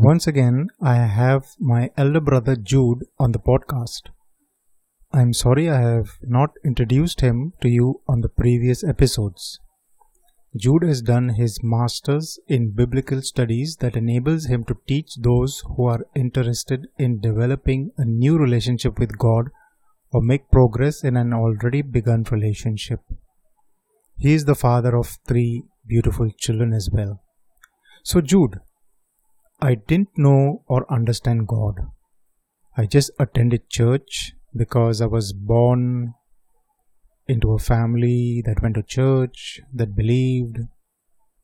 Once again, I have my elder brother Jude on the podcast. I'm sorry I have not introduced him to you on the previous episodes. Jude has done his master's in biblical studies that enables him to teach those who are interested in developing a new relationship with God or make progress in an already begun relationship. He is the father of three beautiful children as well. So, Jude, I didn't know or understand God. I just attended church because I was born into a family that went to church, that believed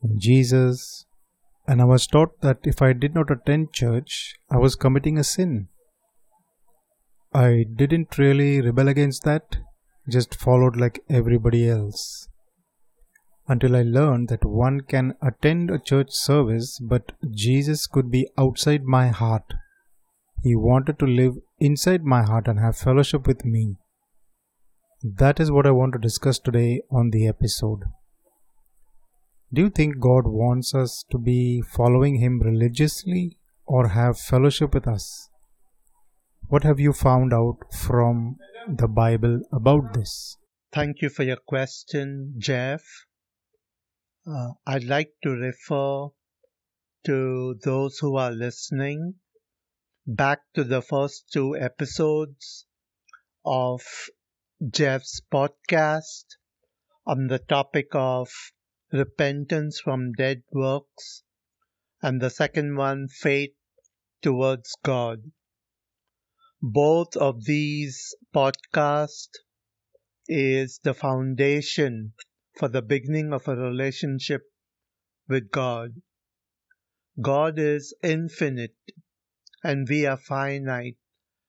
in Jesus, and I was taught that if I did not attend church, I was committing a sin. I didn't really rebel against that, just followed like everybody else. Until I learned that one can attend a church service, but Jesus could be outside my heart. He wanted to live inside my heart and have fellowship with me. That is what I want to discuss today on the episode. Do you think God wants us to be following Him religiously or have fellowship with us? What have you found out from the Bible about this? Thank you for your question, Jeff. Uh, I'd like to refer to those who are listening back to the first two episodes of Jeff's podcast on the topic of repentance from dead works, and the second one, faith towards God. Both of these podcasts is the foundation for the beginning of a relationship with God. God is infinite and we are finite,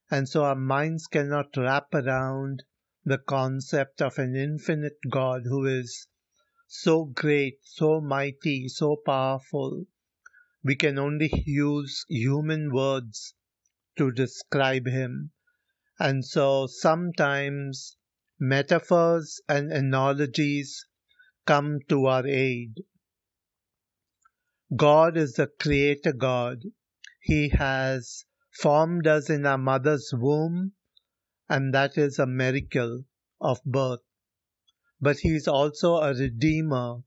and so our minds cannot wrap around the concept of an infinite God who is so great, so mighty, so powerful. We can only use human words to describe him. And so sometimes metaphors and analogies come to our aid. God is the creator God. He has formed us in our mother's womb and that is a miracle of birth. But he is also a redeemer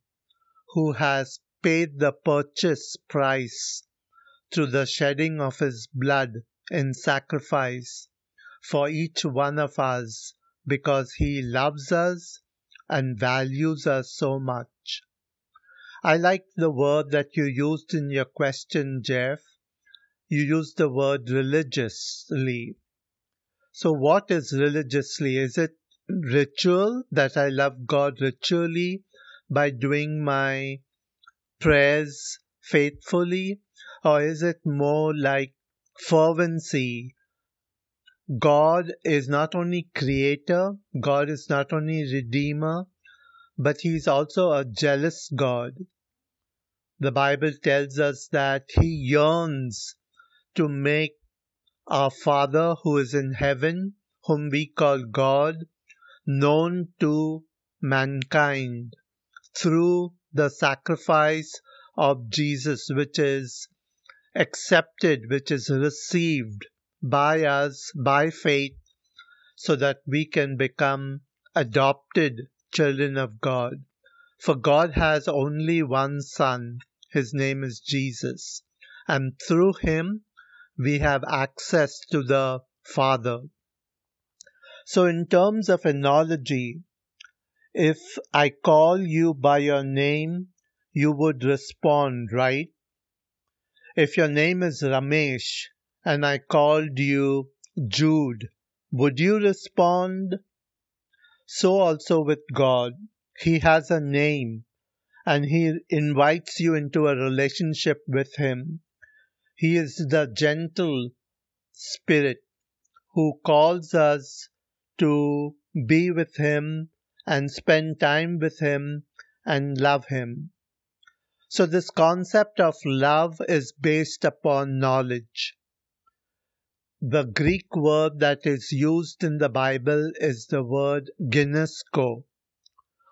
who has paid the purchase price through the shedding of his blood in sacrifice for each one of us because he loves us and values us so much. I like the word that you used in your question, Jeff. You used the word religiously. So, what is religiously? Is it ritual that I love God ritually by doing my prayers faithfully? Or is it more like fervency? God is not only creator, God is not only redeemer, but He is also a jealous God. The Bible tells us that He yearns to make our Father who is in heaven, whom we call God, known to mankind through the sacrifice of Jesus, which is accepted, which is received by us by faith, so that we can become adopted children of God. For God has only one Son, his name is Jesus, and through him we have access to the Father. So, in terms of analogy, if I call you by your name, you would respond, right? If your name is Ramesh and I called you Jude, would you respond? So also with God. He has a name and He invites you into a relationship with Him. He is the gentle spirit who calls us to be with Him and spend time with Him and love Him. So, this concept of love is based upon knowledge. The Greek word that is used in the Bible is the word ginosko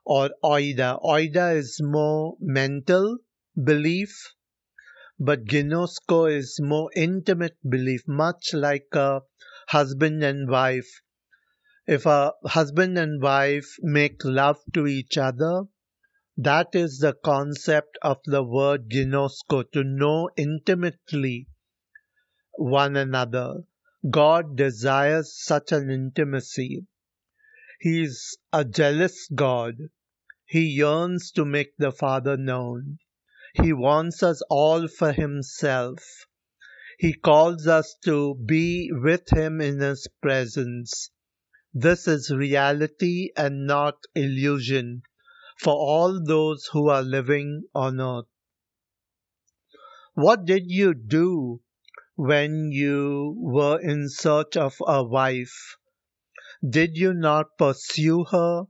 or oida. Oida is more mental belief, but ginosko is more intimate belief, much like a husband and wife. If a husband and wife make love to each other, that is the concept of the word ginosko, to know intimately one another. God desires such an intimacy. He is a jealous God. He yearns to make the Father known. He wants us all for Himself. He calls us to be with Him in His presence. This is reality and not illusion for all those who are living on earth. What did you do when you were in search of a wife? Did you not pursue her?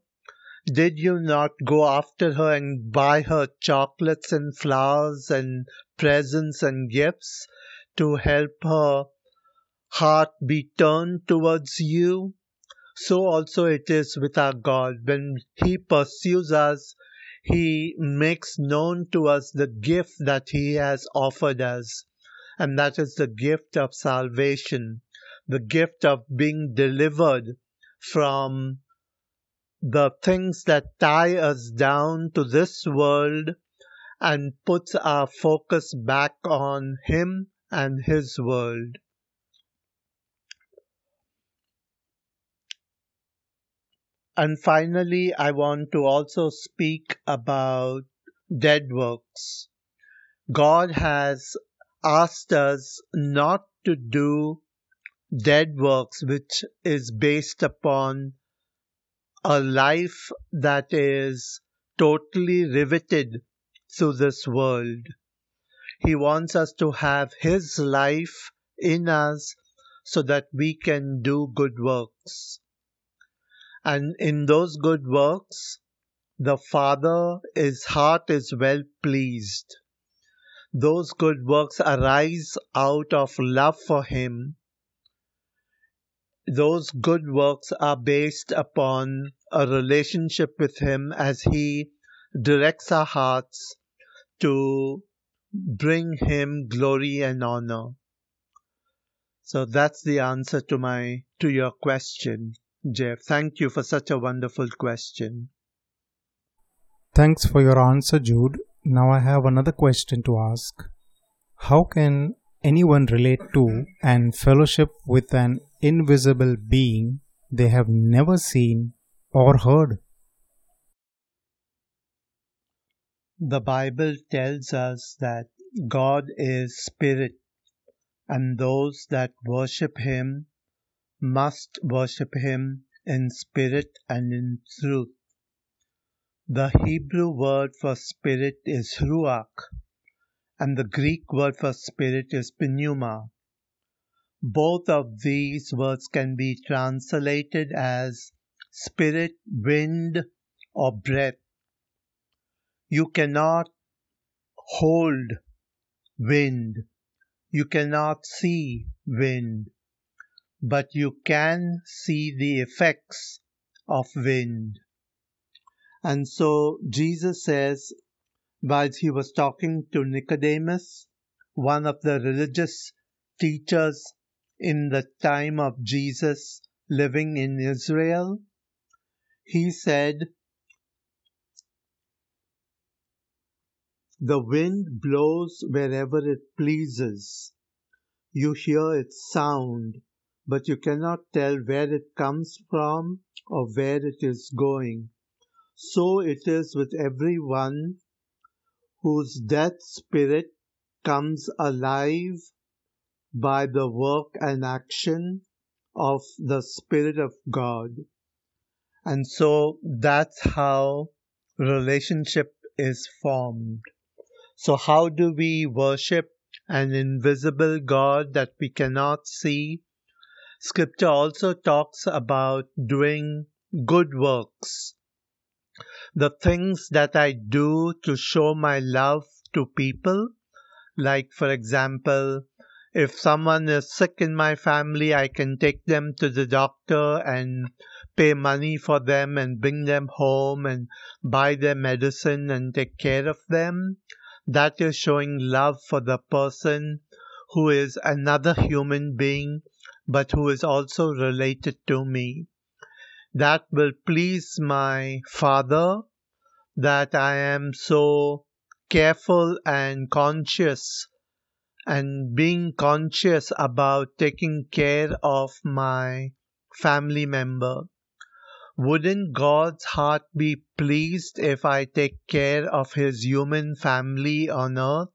Did you not go after her and buy her chocolates and flowers and presents and gifts to help her heart be turned towards you? So also it is with our God. When He pursues us, He makes known to us the gift that He has offered us and that is the gift of salvation, the gift of being delivered from the things that tie us down to this world and puts our focus back on Him and His world. And finally, I want to also speak about dead works. God has asked us not to do dead works, which is based upon a life that is totally riveted to this world. He wants us to have His life in us so that we can do good works. And in those good works, the Father, His heart is well pleased those good works arise out of love for Him. Those good works are based upon a relationship with Him as He directs our hearts to bring Him glory and honor. So that's the answer to my to your question, Jeff. Thank you for such a wonderful question. Thanks for your answer, Jude. Now I have another question to ask. How can anyone relate to and fellowship with an invisible being they have never seen or heard? The Bible tells us that God is spirit and those that worship him must worship him in spirit and in truth. The Hebrew word for spirit is ruach, and the Greek word for spirit is pneuma. Both of these words can be translated as spirit, wind, or breath. You cannot hold wind. You cannot see wind, but you can see the effects of wind. And so Jesus says, while he was talking to Nicodemus, one of the religious teachers in the time of Jesus living in Israel, he said, The wind blows wherever it pleases. You hear its sound, but you cannot tell where it comes from or where it is going. So it is with every one whose dead spirit comes alive by the work and action of the Spirit of God. And so that's how relationship is formed. So how do we worship an invisible God that we cannot see? Scripture also talks about doing good works the things that I do to show my love to people. Like, for example, if someone is sick in my family, I can take them to the doctor and pay money for them and bring them home and buy their medicine and take care of them. That is showing love for the person who is another human being but who is also related to me. That will please my Father that I am so careful and conscious and being conscious about taking care of my family member. Wouldn't God's heart be pleased if I take care of his human family on earth?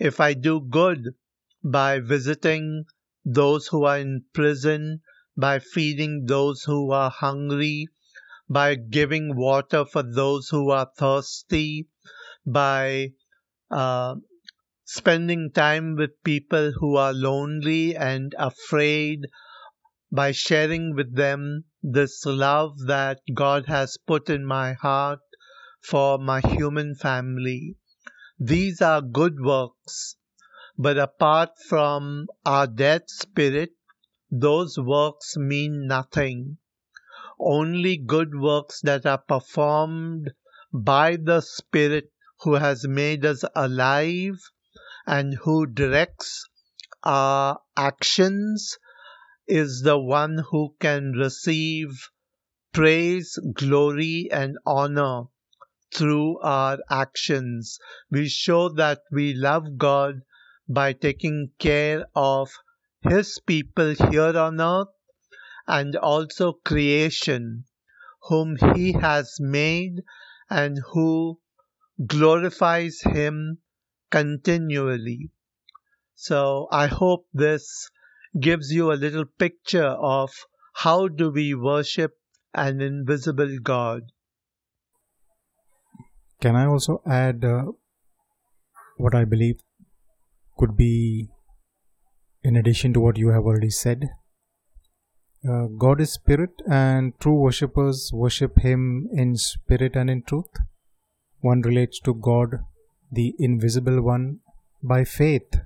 If I do good by visiting those who are in prison, by feeding those who are hungry, by giving water for those who are thirsty, by uh, spending time with people who are lonely and afraid, by sharing with them this love that God has put in my heart for my human family. These are good works, but apart from our dead spirit, those works mean nothing. Only good works that are performed by the Spirit who has made us alive and who directs our actions is the one who can receive praise, glory, and honor through our actions. We show that we love God by taking care of His people here on earth and also creation, whom He has made and who glorifies Him continually. So I hope this gives you a little picture of how do we worship an invisible God. Can I also add uh, what I believe could be in addition to what you have already said? Uh, God is spirit, and true worshippers worship Him in spirit and in truth. One relates to God, the invisible one, by faith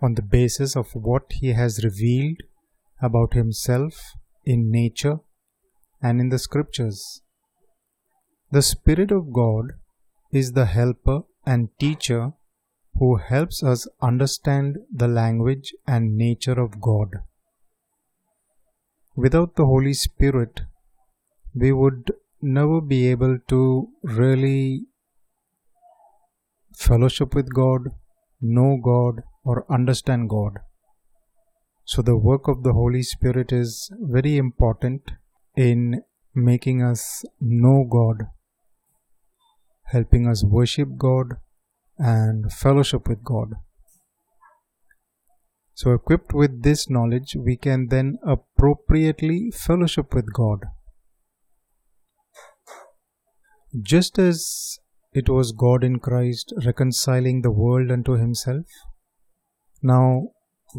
on the basis of what He has revealed about Himself in nature and in the scriptures. The Spirit of God is the helper and teacher who helps us understand the language and nature of God. Without the Holy Spirit, we would never be able to really fellowship with God, know God, or understand God. So, the work of the Holy Spirit is very important in making us know God, helping us worship God, and fellowship with God. So, equipped with this knowledge, we can then appropriately fellowship with God. Just as it was God in Christ reconciling the world unto Himself, now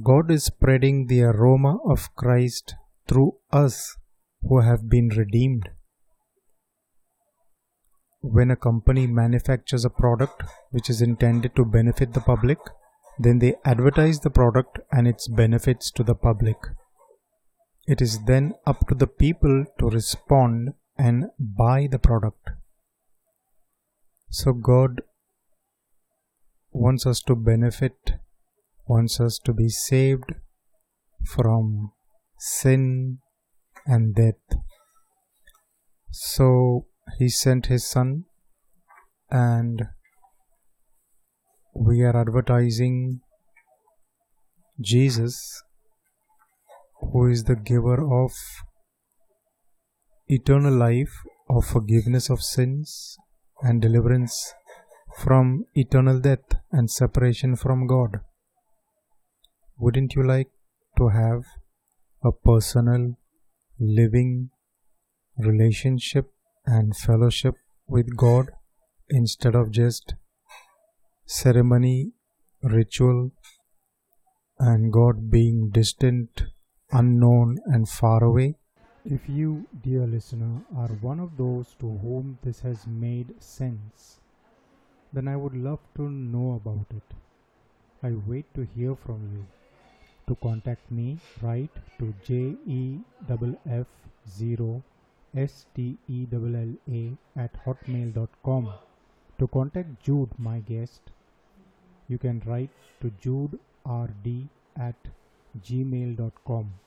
God is spreading the aroma of Christ through us who have been redeemed. When a company manufactures a product which is intended to benefit the public, then they advertise the product and its benefits to the public. It is then up to the people to respond and buy the product. So, God wants us to benefit, wants us to be saved from sin and death. So, He sent His Son, and we are advertising Jesus, who is the giver of eternal life, of forgiveness of sins, and deliverance from eternal death and separation from God. Wouldn't you like to have a personal, living relationship and fellowship with God instead of just ceremony, ritual, and God being distant, unknown, and far away? If you, dear listener, are one of those to whom this has made sense, then I would love to know about it. I wait to hear from you. To contact me, write to jeff0 stella at hotmail.com To contact Jude, my guest, you can write to juderd at gmail.com.